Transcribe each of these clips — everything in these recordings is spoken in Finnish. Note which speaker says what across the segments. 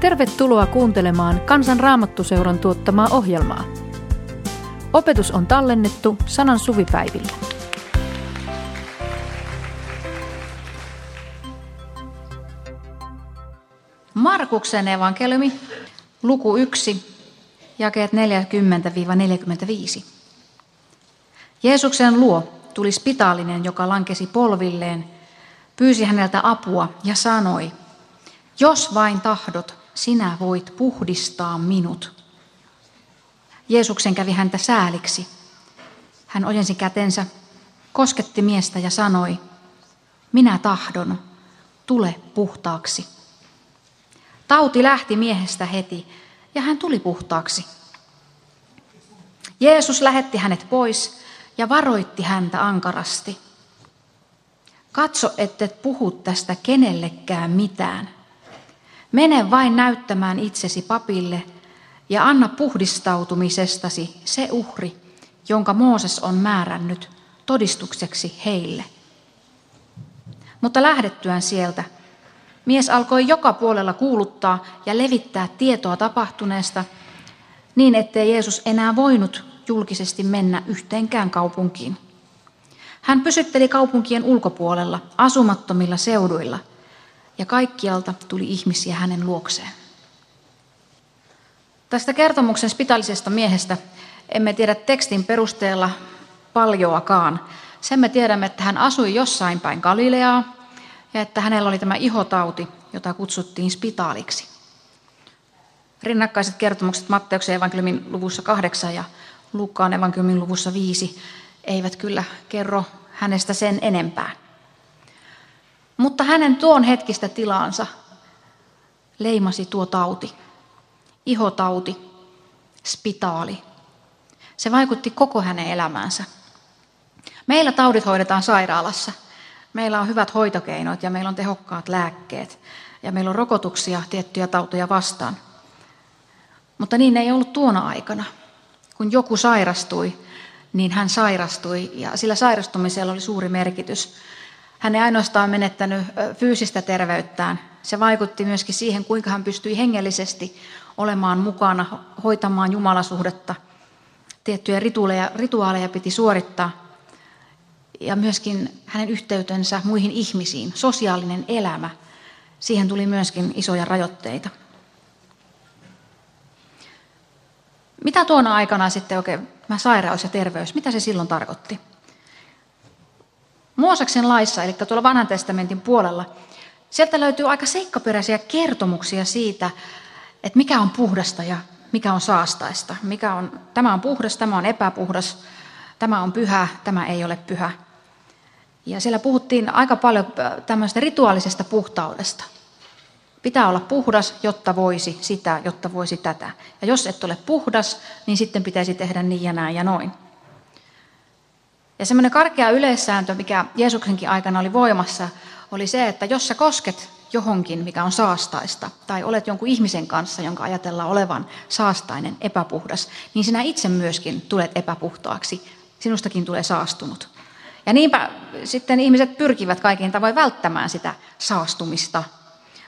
Speaker 1: Tervetuloa kuuntelemaan Kansan Raamattuseuran tuottamaa ohjelmaa. Opetus on tallennettu sanan suvipäivillä.
Speaker 2: Markuksen evankeliumi, luku 1, jakeet 40-45. Jeesuksen luo tuli spitaalinen, joka lankesi polvilleen, pyysi häneltä apua ja sanoi, jos vain tahdot, sinä voit puhdistaa minut. Jeesuksen kävi häntä sääliksi. Hän ojensi kätensä, kosketti miestä ja sanoi, minä tahdon, tule puhtaaksi. Tauti lähti miehestä heti ja hän tuli puhtaaksi. Jeesus lähetti hänet pois ja varoitti häntä ankarasti. Katso, et puhu tästä kenellekään mitään. Mene vain näyttämään itsesi papille ja anna puhdistautumisestasi se uhri, jonka Mooses on määrännyt todistukseksi heille. Mutta lähdettyään sieltä, mies alkoi joka puolella kuuluttaa ja levittää tietoa tapahtuneesta, niin ettei Jeesus enää voinut julkisesti mennä yhteenkään kaupunkiin. Hän pysytteli kaupunkien ulkopuolella, asumattomilla seuduilla – ja kaikkialta tuli ihmisiä hänen luokseen. Tästä kertomuksen spitaalisesta miehestä emme tiedä tekstin perusteella paljoakaan. Sen me tiedämme, että hän asui jossain päin Galileaa ja että hänellä oli tämä ihotauti, jota kutsuttiin spitaaliksi. Rinnakkaiset kertomukset Matteuksen evankeliumin luvussa 8 ja Luukkaan evankeliumin luvussa 5 eivät kyllä kerro hänestä sen enempää. Mutta hänen tuon hetkistä tilaansa leimasi tuo tauti, ihotauti, spitaali. Se vaikutti koko hänen elämäänsä. Meillä taudit hoidetaan sairaalassa. Meillä on hyvät hoitokeinot ja meillä on tehokkaat lääkkeet. Ja meillä on rokotuksia tiettyjä tauteja vastaan. Mutta niin ei ollut tuona aikana. Kun joku sairastui, niin hän sairastui ja sillä sairastumisella oli suuri merkitys. Hän ei ainoastaan menettänyt fyysistä terveyttään, se vaikutti myöskin siihen, kuinka hän pystyi hengellisesti olemaan mukana, hoitamaan jumalasuhdetta. Tiettyjä rituaaleja, rituaaleja piti suorittaa. Ja myöskin hänen yhteytensä muihin ihmisiin, sosiaalinen elämä, siihen tuli myöskin isoja rajoitteita. Mitä tuona aikana sitten oikein, tämä sairaus ja terveys, mitä se silloin tarkoitti? Mooseksen laissa, eli tuolla vanhan testamentin puolella, sieltä löytyy aika seikkaperäisiä kertomuksia siitä, että mikä on puhdasta ja mikä on saastaista. Mikä on, tämä on puhdas, tämä on epäpuhdas, tämä on pyhä, tämä ei ole pyhä. Ja siellä puhuttiin aika paljon äh, tämmöistä rituaalisesta puhtaudesta. Pitää olla puhdas, jotta voisi sitä, jotta voisi tätä. Ja jos et ole puhdas, niin sitten pitäisi tehdä niin ja näin ja noin. Ja semmoinen karkea yleissääntö, mikä Jeesuksenkin aikana oli voimassa, oli se, että jos sä kosket johonkin, mikä on saastaista, tai olet jonkun ihmisen kanssa, jonka ajatellaan olevan saastainen, epäpuhdas, niin sinä itse myöskin tulet epäpuhtaaksi. Sinustakin tulee saastunut. Ja niinpä sitten ihmiset pyrkivät kaikin tavoin välttämään sitä saastumista.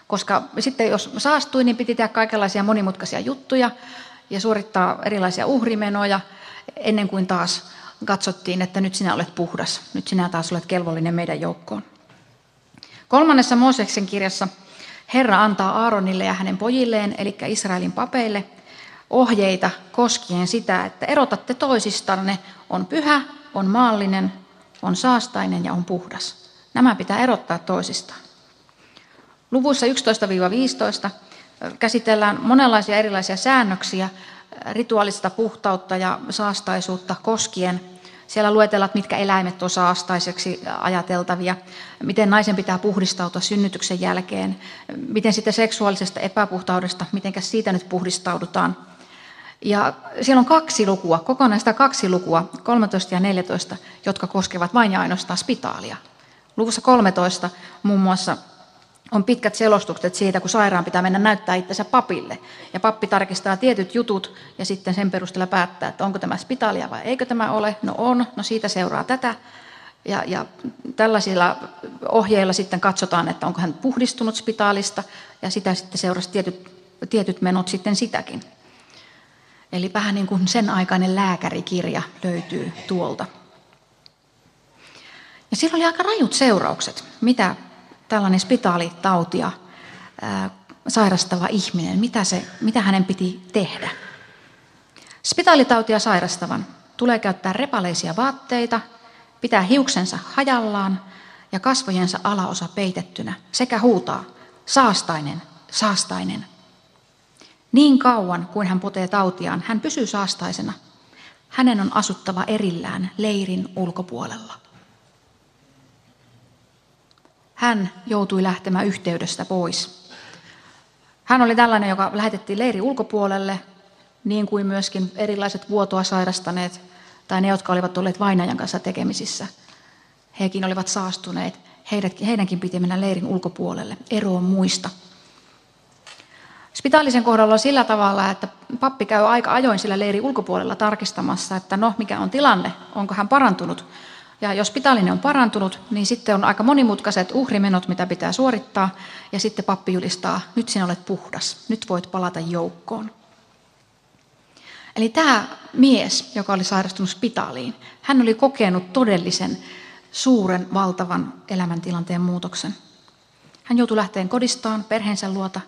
Speaker 2: Koska sitten jos saastui, niin piti tehdä kaikenlaisia monimutkaisia juttuja ja suorittaa erilaisia uhrimenoja ennen kuin taas katsottiin, että nyt sinä olet puhdas, nyt sinä taas olet kelvollinen meidän joukkoon. Kolmannessa Mooseksen kirjassa Herra antaa Aaronille ja hänen pojilleen, eli Israelin papeille, ohjeita koskien sitä, että erotatte toisistanne, on pyhä, on maallinen, on saastainen ja on puhdas. Nämä pitää erottaa toisistaan. Luvussa 11-15 käsitellään monenlaisia erilaisia säännöksiä rituaalista puhtautta ja saastaisuutta koskien. Siellä luetellaan, mitkä eläimet on saastaiseksi ajateltavia, miten naisen pitää puhdistautua synnytyksen jälkeen, miten sitten seksuaalisesta epäpuhtaudesta, miten siitä nyt puhdistaudutaan. Ja siellä on kaksi lukua, kokonaista kaksi lukua, 13 ja 14, jotka koskevat vain ja ainoastaan spitaalia. Luvussa 13 muun muassa on pitkät selostukset siitä, kun sairaan pitää mennä näyttää itsensä papille. Ja pappi tarkistaa tietyt jutut ja sitten sen perusteella päättää, että onko tämä spitaalia vai eikö tämä ole. No on, no siitä seuraa tätä. Ja, ja tällaisilla ohjeilla sitten katsotaan, että onko hän puhdistunut spitaalista ja sitä sitten seurasi tietyt tietyt menot sitten sitäkin. Eli vähän niin kuin sen aikainen lääkärikirja löytyy tuolta. Ja sillä oli aika rajut seuraukset, mitä tällainen spitaalitautia sairastava ihminen, mitä, se, mitä hänen piti tehdä. Spitaalitautia sairastavan tulee käyttää repaleisia vaatteita, pitää hiuksensa hajallaan ja kasvojensa alaosa peitettynä sekä huutaa saastainen, saastainen. Niin kauan kuin hän potee tautiaan, hän pysyy saastaisena. Hänen on asuttava erillään leirin ulkopuolella. Hän joutui lähtemään yhteydestä pois. Hän oli tällainen, joka lähetettiin leiri ulkopuolelle, niin kuin myöskin erilaiset vuotoa sairastaneet tai ne, jotka olivat olleet vainajan kanssa tekemisissä. Hekin olivat saastuneet. Heidät, heidänkin piti mennä leirin ulkopuolelle, eroon muista. Spitaalisen kohdalla on sillä tavalla, että pappi käy aika ajoin sillä leirin ulkopuolella tarkistamassa, että no mikä on tilanne, onko hän parantunut. Ja jos spitaalinen on parantunut, niin sitten on aika monimutkaiset uhrimenot, mitä pitää suorittaa. Ja sitten pappi julistaa, nyt sinä olet puhdas, nyt voit palata joukkoon. Eli tämä mies, joka oli sairastunut spitaaliin, hän oli kokenut todellisen suuren, valtavan elämäntilanteen muutoksen. Hän joutui lähteen kodistaan, perheensä luota.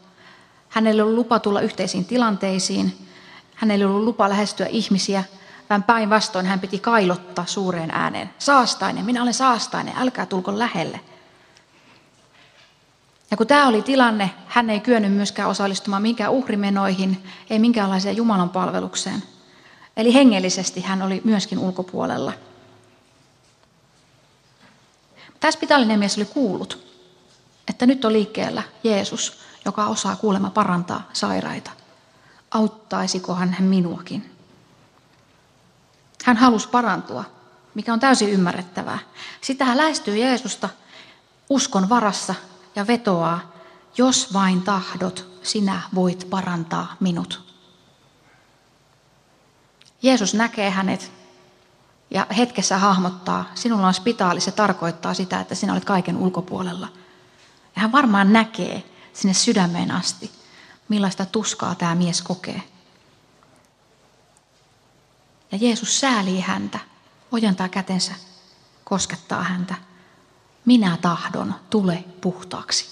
Speaker 2: Hänellä ollut lupa tulla yhteisiin tilanteisiin. Hänellä ollut lupa lähestyä ihmisiä, vaan päinvastoin hän piti kailottaa suureen ääneen. Saastainen, minä olen saastainen, älkää tulko lähelle. Ja kun tämä oli tilanne, hän ei kyennyt myöskään osallistumaan minkään uhrimenoihin, ei minkäänlaiseen Jumalan palvelukseen. Eli hengellisesti hän oli myöskin ulkopuolella. Tämä spitaalinen mies oli kuullut, että nyt on liikkeellä Jeesus, joka osaa kuulemma parantaa sairaita. Auttaisikohan hän minuakin? Hän halusi parantua, mikä on täysin ymmärrettävää. Sitten hän lähestyy Jeesusta uskon varassa ja vetoaa, jos vain tahdot, sinä voit parantaa minut. Jeesus näkee hänet ja hetkessä hahmottaa, sinulla on spitaali, se tarkoittaa sitä, että sinä olet kaiken ulkopuolella. Ja hän varmaan näkee sinne sydämeen asti, millaista tuskaa tämä mies kokee. Ja Jeesus säälii häntä, ojentaa kätensä, koskettaa häntä. Minä tahdon, tule puhtaaksi.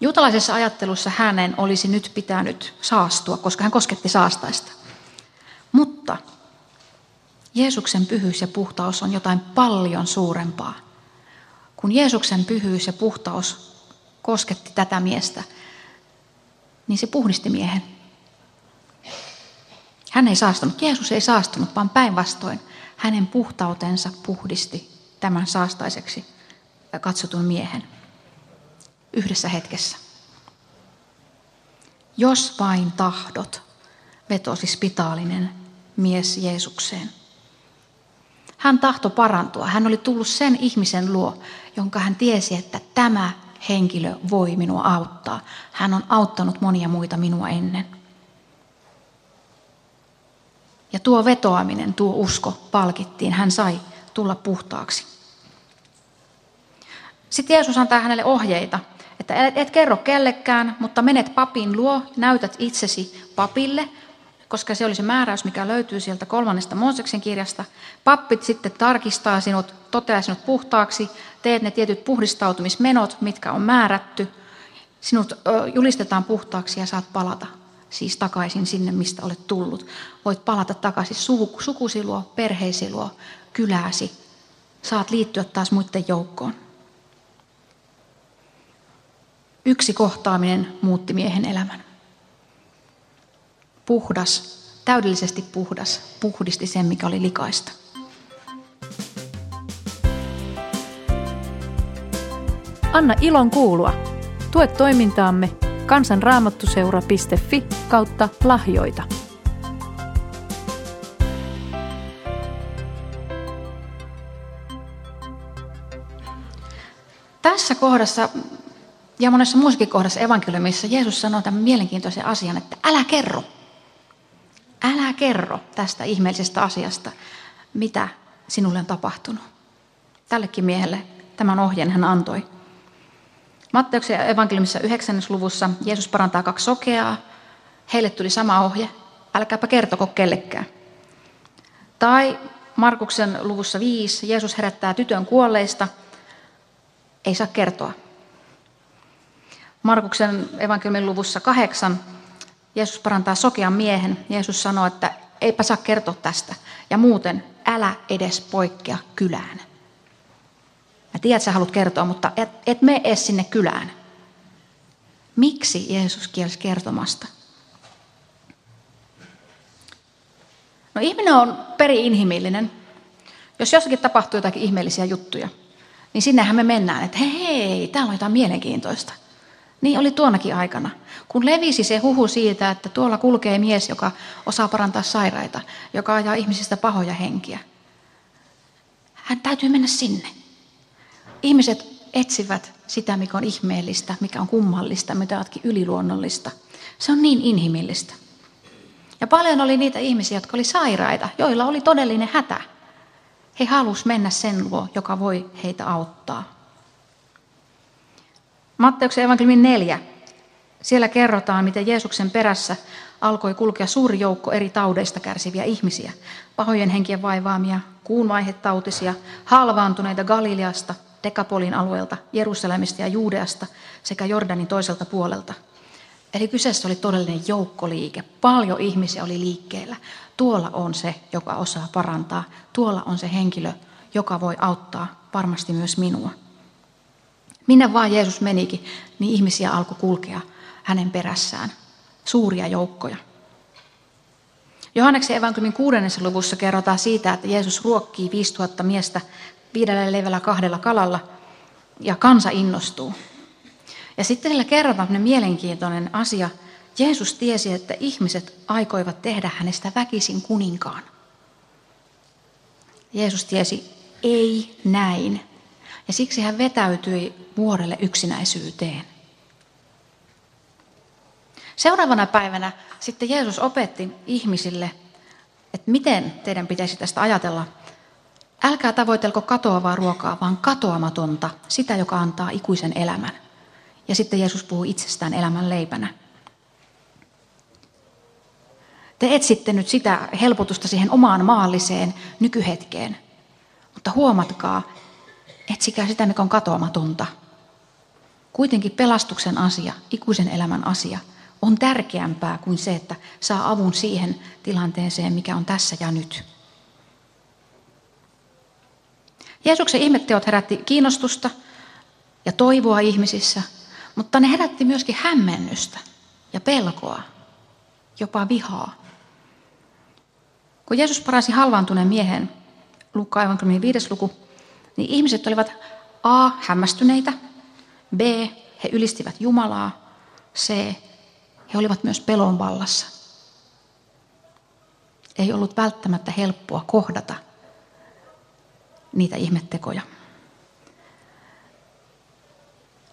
Speaker 2: Juutalaisessa ajattelussa hänen olisi nyt pitänyt saastua, koska hän kosketti saastaista. Mutta Jeesuksen pyhyys ja puhtaus on jotain paljon suurempaa. Kun Jeesuksen pyhyys ja puhtaus kosketti tätä miestä, niin se puhdisti miehen. Hän ei saastunut, Jeesus ei saastunut, vaan päinvastoin hänen puhtautensa puhdisti tämän saastaiseksi katsotun miehen yhdessä hetkessä. Jos vain tahdot, vetosi spitaalinen mies Jeesukseen. Hän tahto parantua. Hän oli tullut sen ihmisen luo, jonka hän tiesi, että tämä henkilö voi minua auttaa. Hän on auttanut monia muita minua ennen. Ja tuo vetoaminen, tuo usko palkittiin. Hän sai tulla puhtaaksi. Sitten Jeesus antaa hänelle ohjeita, että et, kerro kellekään, mutta menet papin luo, näytät itsesi papille, koska se oli se määräys, mikä löytyy sieltä kolmannesta Mooseksen kirjasta. Pappit sitten tarkistaa sinut, toteaa sinut puhtaaksi, teet ne tietyt puhdistautumismenot, mitkä on määrätty. Sinut julistetaan puhtaaksi ja saat palata siis takaisin sinne, mistä olet tullut. Voit palata takaisin sukusi luo, perheesi luo, kylääsi. Saat liittyä taas muiden joukkoon. Yksi kohtaaminen muutti miehen elämän. Puhdas, täydellisesti puhdas, puhdisti sen, mikä oli likaista.
Speaker 1: Anna ilon kuulua. Tue toimintaamme kansanraamattuseura.fi kautta lahjoita.
Speaker 2: Tässä kohdassa ja monessa muussakin kohdassa evankeliumissa Jeesus sanoo tämän mielenkiintoisen asian, että älä kerro. Älä kerro tästä ihmeellisestä asiasta, mitä sinulle on tapahtunut. Tällekin miehelle tämän ohjeen hän antoi. Matteuksen evankeliumissa 9. luvussa Jeesus parantaa kaksi sokeaa. Heille tuli sama ohje, älkääpä kertoko kellekään. Tai Markuksen luvussa 5 Jeesus herättää tytön kuolleista, ei saa kertoa. Markuksen evankeliumin luvussa 8 Jeesus parantaa sokean miehen. Jeesus sanoo, että eipä saa kertoa tästä. Ja muuten, älä edes poikkea kylään. Mä tiedän, että sä haluat kertoa, mutta et, et mene edes sinne kylään. Miksi Jeesus kielsi kertomasta? No ihminen on peri-inhimillinen. Jos jossakin tapahtuu jotakin ihmeellisiä juttuja, niin sinnehän me mennään, että hei, hei täällä on jotain mielenkiintoista. Niin oli tuonakin aikana. Kun levisi se huhu siitä, että tuolla kulkee mies, joka osaa parantaa sairaita, joka ajaa ihmisistä pahoja henkiä. Hän täytyy mennä sinne. Ihmiset etsivät sitä, mikä on ihmeellistä, mikä on kummallista, mitä onkin yliluonnollista. Se on niin inhimillistä. Ja paljon oli niitä ihmisiä, jotka oli sairaita, joilla oli todellinen hätä. He halusivat mennä sen luo, joka voi heitä auttaa. Matteuksen evankeliumin neljä. Siellä kerrotaan, miten Jeesuksen perässä alkoi kulkea suuri joukko eri taudeista kärsiviä ihmisiä. Pahojen henkien vaivaamia, kuunvaihetautisia, halvaantuneita Galileasta, Dekapolin alueelta, Jerusalemista ja Juudeasta sekä Jordanin toiselta puolelta. Eli kyseessä oli todellinen joukkoliike. Paljon ihmisiä oli liikkeellä. Tuolla on se, joka osaa parantaa. Tuolla on se henkilö, joka voi auttaa varmasti myös minua. Minne vaan Jeesus menikin, niin ihmisiä alkoi kulkea hänen perässään. Suuria joukkoja. Johanneksen evankeliumin kuudennessa luvussa kerrotaan siitä, että Jeesus ruokkii 5000 miestä viidellä leivällä kahdella kalalla ja kansa innostuu. Ja sitten sillä kerrotaan mielenkiintoinen asia. Jeesus tiesi, että ihmiset aikoivat tehdä hänestä väkisin kuninkaan. Jeesus tiesi, ei näin. Ja siksi hän vetäytyi vuorelle yksinäisyyteen. Seuraavana päivänä sitten Jeesus opetti ihmisille, että miten teidän pitäisi tästä ajatella. Älkää tavoitelko katoavaa ruokaa, vaan katoamatonta, sitä, joka antaa ikuisen elämän. Ja sitten Jeesus puhuu itsestään elämän leipänä. Te etsitte nyt sitä helpotusta siihen omaan maalliseen nykyhetkeen. Mutta huomatkaa, etsikää sitä, mikä on katoamatonta. Kuitenkin pelastuksen asia, ikuisen elämän asia, on tärkeämpää kuin se, että saa avun siihen tilanteeseen, mikä on tässä ja nyt. Jeesuksen ihmetteot herätti kiinnostusta ja toivoa ihmisissä, mutta ne herätti myöskin hämmennystä ja pelkoa, jopa vihaa. Kun Jeesus parasi halvaantuneen miehen, Luukka aivan viides luku, niin ihmiset olivat A. hämmästyneitä, B. he ylistivät Jumalaa, C. he olivat myös pelon vallassa. Ei ollut välttämättä helppoa kohdata niitä ihmettekoja.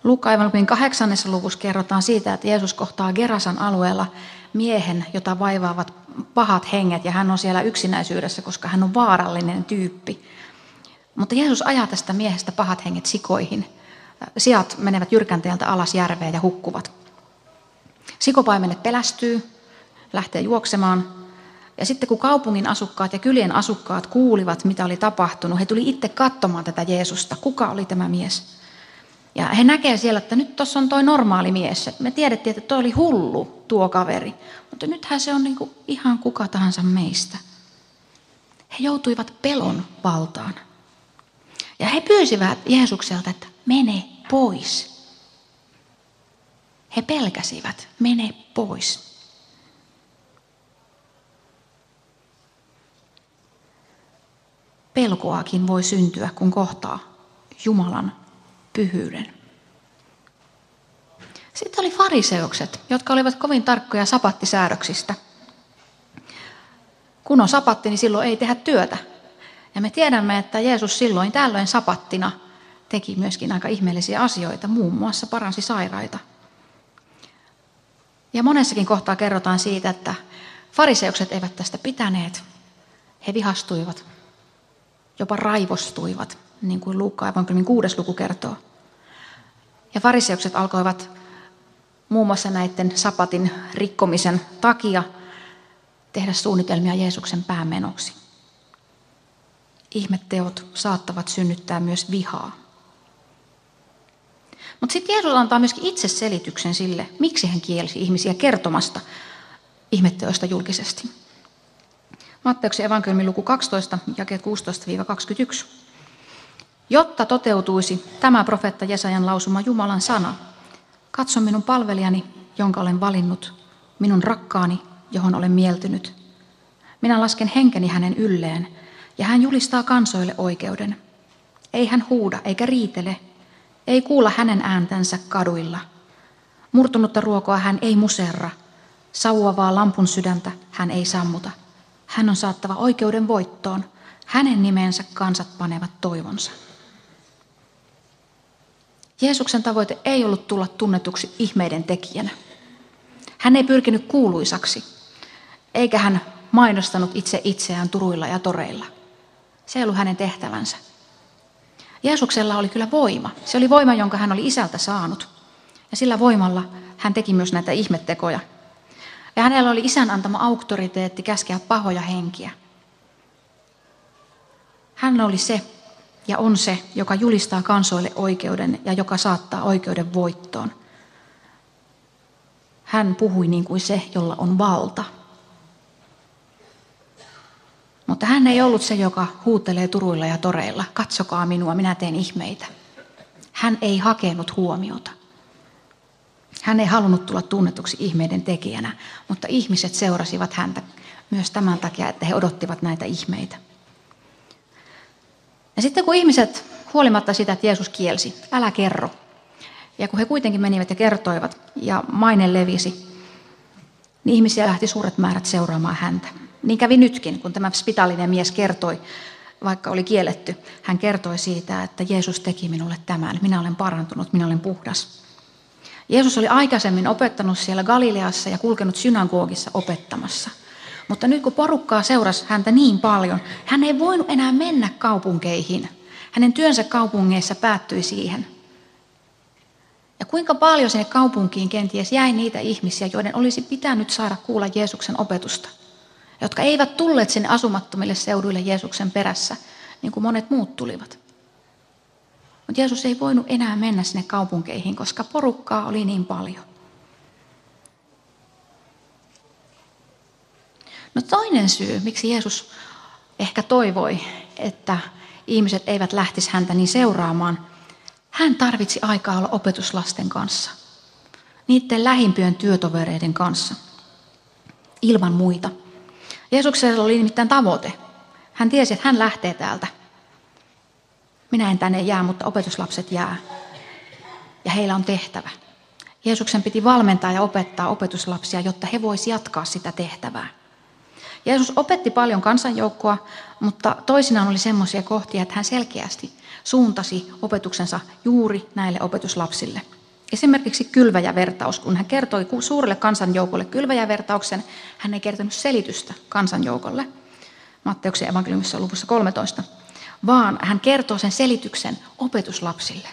Speaker 2: Luukka aivan kahdeksannessa luvussa kerrotaan siitä, että Jeesus kohtaa Gerasan alueella miehen, jota vaivaavat pahat henget, ja hän on siellä yksinäisyydessä, koska hän on vaarallinen tyyppi. Mutta Jeesus ajaa tästä miehestä pahat henget sikoihin. Sijat menevät jyrkänteeltä alas järveen ja hukkuvat. Sikopaimenet pelästyy, lähtee juoksemaan. Ja sitten kun kaupungin asukkaat ja kylien asukkaat kuulivat, mitä oli tapahtunut, he tuli itse katsomaan tätä Jeesusta. Kuka oli tämä mies? Ja he näkevät siellä, että nyt tuossa on toi normaali mies. Me tiedettiin, että toi oli hullu tuo kaveri. Mutta nythän se on niin kuin ihan kuka tahansa meistä. He joutuivat pelon valtaan. Ja he pyysivät Jeesukselta, että mene pois. He pelkäsivät, mene pois. Pelkoakin voi syntyä, kun kohtaa Jumalan pyhyyden. Sitten oli fariseukset, jotka olivat kovin tarkkoja sapattisäädöksistä. Kun on sapatti, niin silloin ei tehdä työtä. Ja me tiedämme, että Jeesus silloin tällöin sapattina teki myöskin aika ihmeellisiä asioita, muun muassa paransi sairaita. Ja monessakin kohtaa kerrotaan siitä, että fariseukset eivät tästä pitäneet. He vihastuivat, jopa raivostuivat, niin kuin Luukka evankeliumin kuudes luku kertoo. Ja fariseukset alkoivat muun muassa näiden sapatin rikkomisen takia tehdä suunnitelmia Jeesuksen päämenoksi. Ihmetteot saattavat synnyttää myös vihaa. Mutta sitten Jeesus antaa myöskin itse selityksen sille, miksi hän kielsi ihmisiä kertomasta ihmetteoista julkisesti. Matteuksen evankeliumin luku 12, jakeet 16-21. Jotta toteutuisi tämä profeetta Jesajan lausuma Jumalan sana, katso minun palvelijani, jonka olen valinnut, minun rakkaani, johon olen mieltynyt. Minä lasken henkeni hänen ylleen, ja hän julistaa kansoille oikeuden. Ei hän huuda eikä riitele, ei kuulla hänen ääntänsä kaduilla. Murtunutta ruokoa hän ei muserra, sauavaa lampun sydäntä hän ei sammuta. Hän on saattava oikeuden voittoon, hänen nimensä kansat panevat toivonsa. Jeesuksen tavoite ei ollut tulla tunnetuksi ihmeiden tekijänä. Hän ei pyrkinyt kuuluisaksi, eikä hän mainostanut itse itseään turuilla ja toreilla. Se ei ollut hänen tehtävänsä. Jeesuksella oli kyllä voima. Se oli voima, jonka hän oli isältä saanut. Ja sillä voimalla hän teki myös näitä ihmettekoja. Ja hänellä oli isän antama auktoriteetti käskeä pahoja henkiä. Hän oli se ja on se, joka julistaa kansoille oikeuden ja joka saattaa oikeuden voittoon. Hän puhui niin kuin se, jolla on valta. Mutta hän ei ollut se, joka huutelee turuilla ja toreilla, katsokaa minua, minä teen ihmeitä. Hän ei hakenut huomiota. Hän ei halunnut tulla tunnetuksi ihmeiden tekijänä, mutta ihmiset seurasivat häntä myös tämän takia, että he odottivat näitä ihmeitä. Ja sitten kun ihmiset, huolimatta sitä, että Jeesus kielsi, älä kerro. Ja kun he kuitenkin menivät ja kertoivat ja maine levisi, niin ihmisiä lähti suuret määrät seuraamaan häntä. Niin kävi nytkin, kun tämä spitaalinen mies kertoi, vaikka oli kielletty, hän kertoi siitä, että Jeesus teki minulle tämän. Minä olen parantunut, minä olen puhdas. Jeesus oli aikaisemmin opettanut siellä Galileassa ja kulkenut synagogissa opettamassa. Mutta nyt kun porukkaa seurasi häntä niin paljon, hän ei voinut enää mennä kaupunkeihin. Hänen työnsä kaupungeissa päättyi siihen. Ja kuinka paljon sinne kaupunkiin kenties jäi niitä ihmisiä, joiden olisi pitänyt saada kuulla Jeesuksen opetusta – jotka eivät tulleet sinne asumattomille seuduille Jeesuksen perässä, niin kuin monet muut tulivat. Mutta Jeesus ei voinut enää mennä sinne kaupunkeihin, koska porukkaa oli niin paljon. No toinen syy, miksi Jeesus ehkä toivoi, että ihmiset eivät lähtisi häntä niin seuraamaan, hän tarvitsi aikaa olla opetuslasten kanssa, niiden lähimpien työtovereiden kanssa, ilman muita – Jeesuksella oli nimittäin tavoite. Hän tiesi, että hän lähtee täältä. Minä en tänne jää, mutta opetuslapset jää. Ja heillä on tehtävä. Jeesuksen piti valmentaa ja opettaa opetuslapsia, jotta he voisivat jatkaa sitä tehtävää. Jeesus opetti paljon kansanjoukkoa, mutta toisinaan oli semmoisia kohtia, että hän selkeästi suuntasi opetuksensa juuri näille opetuslapsille. Esimerkiksi kylväjävertaus, kun hän kertoi suurelle kansanjoukolle kylväjävertauksen, hän ei kertonut selitystä kansanjoukolle. Matteuksen evankeliumissa luvussa 13, vaan hän kertoo sen selityksen opetuslapsille.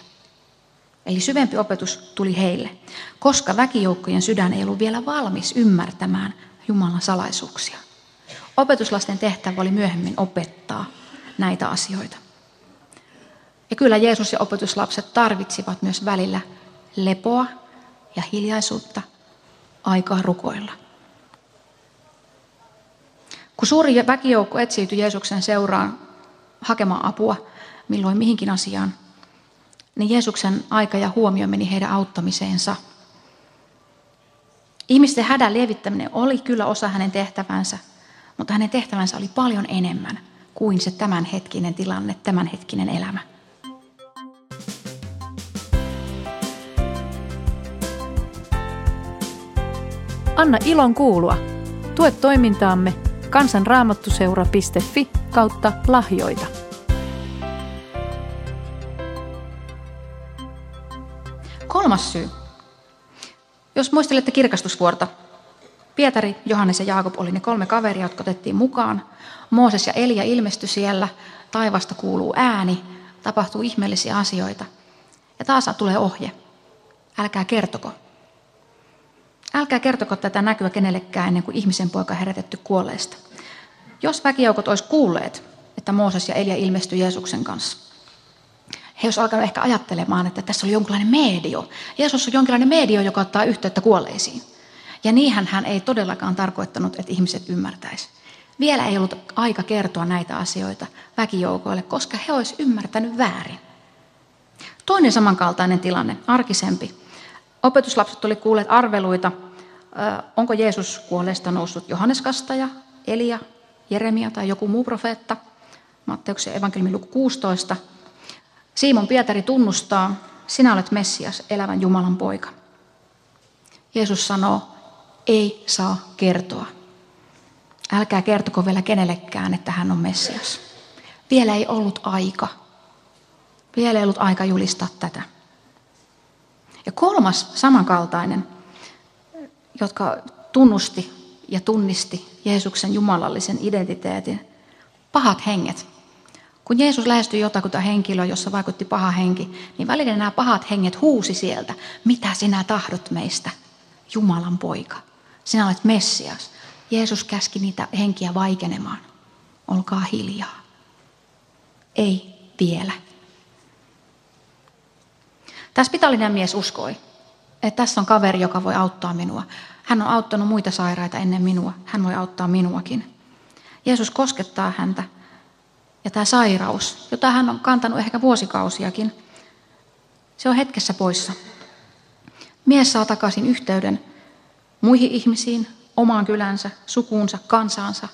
Speaker 2: Eli syvempi opetus tuli heille, koska väkijoukkojen sydän ei ollut vielä valmis ymmärtämään Jumalan salaisuuksia. Opetuslasten tehtävä oli myöhemmin opettaa näitä asioita. Ja kyllä Jeesus ja opetuslapset tarvitsivat myös välillä lepoa ja hiljaisuutta, aikaa rukoilla. Kun suuri väkijoukko etsiytyi Jeesuksen seuraan hakemaan apua milloin mihinkin asiaan, niin Jeesuksen aika ja huomio meni heidän auttamiseensa. Ihmisten hädän lievittäminen oli kyllä osa hänen tehtävänsä, mutta hänen tehtävänsä oli paljon enemmän kuin se tämänhetkinen tilanne, tämänhetkinen elämä.
Speaker 1: Anna ilon kuulua. Tue toimintaamme kansanraamattuseura.fi kautta lahjoita.
Speaker 2: Kolmas syy. Jos muistelette kirkastusvuorta, Pietari, Johannes ja Jaakob oli ne kolme kaveria, jotka otettiin mukaan. Mooses ja Elia ilmestyi siellä, taivasta kuuluu ääni, tapahtuu ihmeellisiä asioita. Ja taas tulee ohje. älkää kertoko. Älkää kertoko tätä näkyä kenellekään ennen kuin ihmisen poika herätetty kuolleista. Jos väkijoukot olisi kuulleet, että Mooses ja Elia ilmestyi Jeesuksen kanssa, he olisivat alkaneet ehkä ajattelemaan, että tässä oli jonkinlainen medio. Jeesus on jonkinlainen medio, joka ottaa yhteyttä kuolleisiin. Ja niinhän hän ei todellakaan tarkoittanut, että ihmiset ymmärtäisi. Vielä ei ollut aika kertoa näitä asioita väkijoukoille, koska he olisivat ymmärtänyt väärin. Toinen samankaltainen tilanne, arkisempi. Opetuslapset oli kuulleet arveluita, onko Jeesus kuolleesta noussut Johannes Kastaja, Elia, Jeremia tai joku muu profeetta. Matteuksen evankeliumin luku 16. Simon Pietari tunnustaa, sinä olet Messias, elävän Jumalan poika. Jeesus sanoo, ei saa kertoa. Älkää kertoko vielä kenellekään, että hän on Messias. Vielä ei ollut aika. Vielä ei ollut aika julistaa tätä. Ja kolmas samankaltainen, jotka tunnusti ja tunnisti Jeesuksen jumalallisen identiteetin, pahat henget. Kun Jeesus lähestyi jotakuta henkilöä, jossa vaikutti paha henki, niin välillä nämä pahat henget huusi sieltä, mitä sinä tahdot meistä, Jumalan poika. Sinä olet Messias. Jeesus käski niitä henkiä vaikenemaan. Olkaa hiljaa. Ei vielä. Tämä spitaalinen mies uskoi, että tässä on kaveri, joka voi auttaa minua. Hän on auttanut muita sairaita ennen minua. Hän voi auttaa minuakin. Jeesus koskettaa häntä. Ja tämä sairaus, jota hän on kantanut ehkä vuosikausiakin, se on hetkessä poissa. Mies saa takaisin yhteyden muihin ihmisiin, omaan kylänsä, sukuunsa, kansaansa.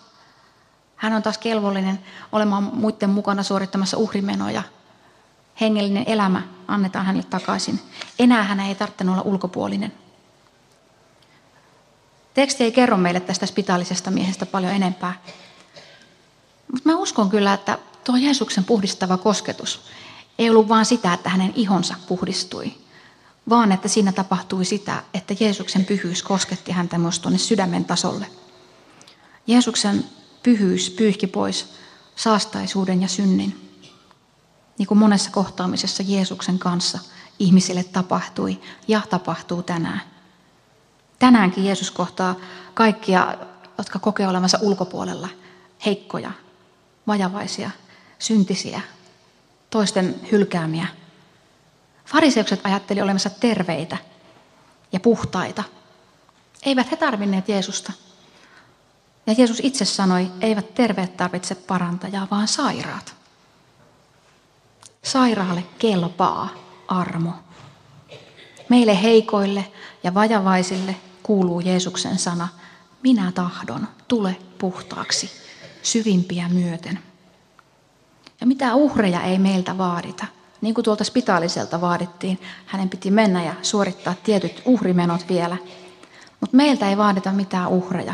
Speaker 2: Hän on taas kelvollinen olemaan muiden mukana suorittamassa uhrimenoja. Hengellinen elämä annetaan hänelle takaisin. Enää hän ei tarvitse olla ulkopuolinen. Teksti ei kerro meille tästä spitaalisesta miehestä paljon enempää. Mutta mä uskon kyllä, että tuo Jeesuksen puhdistava kosketus ei ollut vain sitä, että hänen ihonsa puhdistui, vaan että siinä tapahtui sitä, että Jeesuksen pyhyys kosketti häntä myös tuonne sydämen tasolle. Jeesuksen pyhyys pyyhki pois saastaisuuden ja synnin. Niin kuin monessa kohtaamisessa Jeesuksen kanssa ihmisille tapahtui ja tapahtuu tänään. Tänäänkin Jeesus kohtaa kaikkia, jotka kokee olevansa ulkopuolella, heikkoja, vajavaisia, syntisiä, toisten hylkäämiä, Fariseukset ajatteli olevansa terveitä ja puhtaita. Eivät he tarvinneet Jeesusta. Ja Jeesus itse sanoi, eivät terveet tarvitse parantajaa, vaan sairaat. Sairaalle kelpaa armo. Meille heikoille ja vajavaisille kuuluu Jeesuksen sana, minä tahdon, tule puhtaaksi, syvimpiä myöten. Ja mitä uhreja ei meiltä vaadita. Niin kuin tuolta spitaaliselta vaadittiin, hänen piti mennä ja suorittaa tietyt uhrimenot vielä. Mutta meiltä ei vaadita mitään uhreja.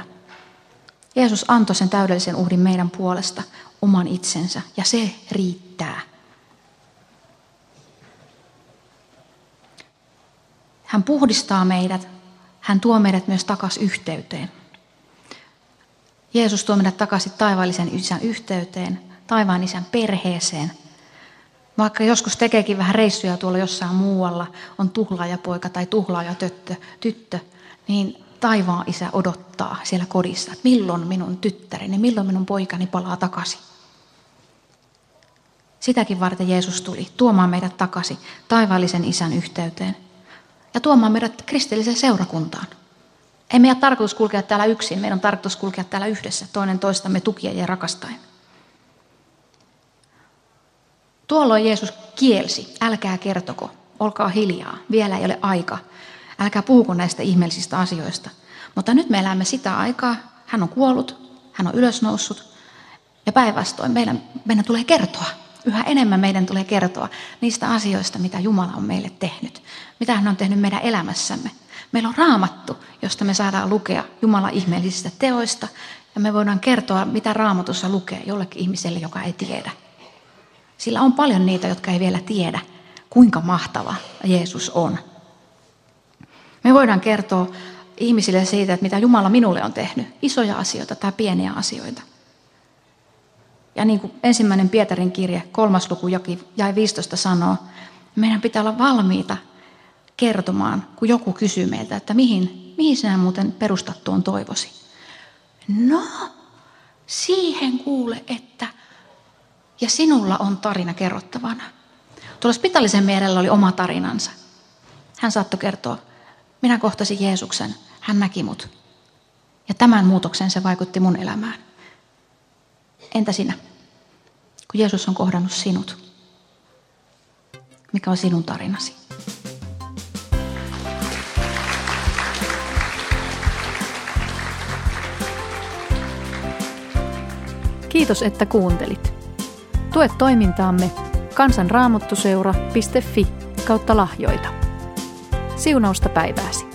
Speaker 2: Jeesus antoi sen täydellisen uhrin meidän puolesta, oman itsensä, ja se riittää. Hän puhdistaa meidät, hän tuo meidät myös takaisin yhteyteen. Jeesus tuo meidät takaisin taivaallisen isän yhteyteen, taivaan isän perheeseen – vaikka joskus tekeekin vähän reissuja tuolla jossain muualla, on tuhlaajapoika tai tuhlaajatyttö, tyttö, niin taivaan isä odottaa siellä kodissa, että milloin minun tyttäreni, milloin minun poikani palaa takaisin. Sitäkin varten Jeesus tuli, tuomaan meidät takaisin taivaallisen isän yhteyteen ja tuomaan meidät kristilliseen seurakuntaan. Ei meidän tarkoitus kulkea täällä yksin, meidän on tarkoitus kulkea täällä yhdessä, toinen toistamme tukien ja rakastaen. Tuolloin Jeesus kielsi, älkää kertoko, olkaa hiljaa, vielä ei ole aika. Älkää puhuko näistä ihmeellisistä asioista. Mutta nyt me elämme sitä aikaa, hän on kuollut, hän on ylösnoussut. Ja päinvastoin meidän, meidän tulee kertoa, yhä enemmän meidän tulee kertoa niistä asioista, mitä Jumala on meille tehnyt. Mitä hän on tehnyt meidän elämässämme. Meillä on raamattu, josta me saadaan lukea Jumalan ihmeellisistä teoista. Ja me voidaan kertoa, mitä raamatussa lukee jollekin ihmiselle, joka ei tiedä. Sillä on paljon niitä, jotka ei vielä tiedä, kuinka mahtava Jeesus on. Me voidaan kertoa ihmisille siitä, että mitä Jumala minulle on tehnyt. Isoja asioita tai pieniä asioita. Ja niin kuin ensimmäinen Pietarin kirje, kolmas luku jäi 15 sanoo, meidän pitää olla valmiita kertomaan, kun joku kysyy meiltä, että mihin, mihin sinä muuten perustat tuon toivosi. No, siihen kuule, että ja sinulla on tarina kerrottavana. Tuolla Spitalisen mielellä oli oma tarinansa. Hän saattoi kertoa, minä kohtasin Jeesuksen, hän näki mut. Ja tämän muutoksen se vaikutti mun elämään. Entä sinä? Kun Jeesus on kohdannut sinut, mikä on sinun tarinasi?
Speaker 1: Kiitos, että kuuntelit. Tue toimintaamme kansanraamottuseura.fi kautta lahjoita. Siunausta päivääsi.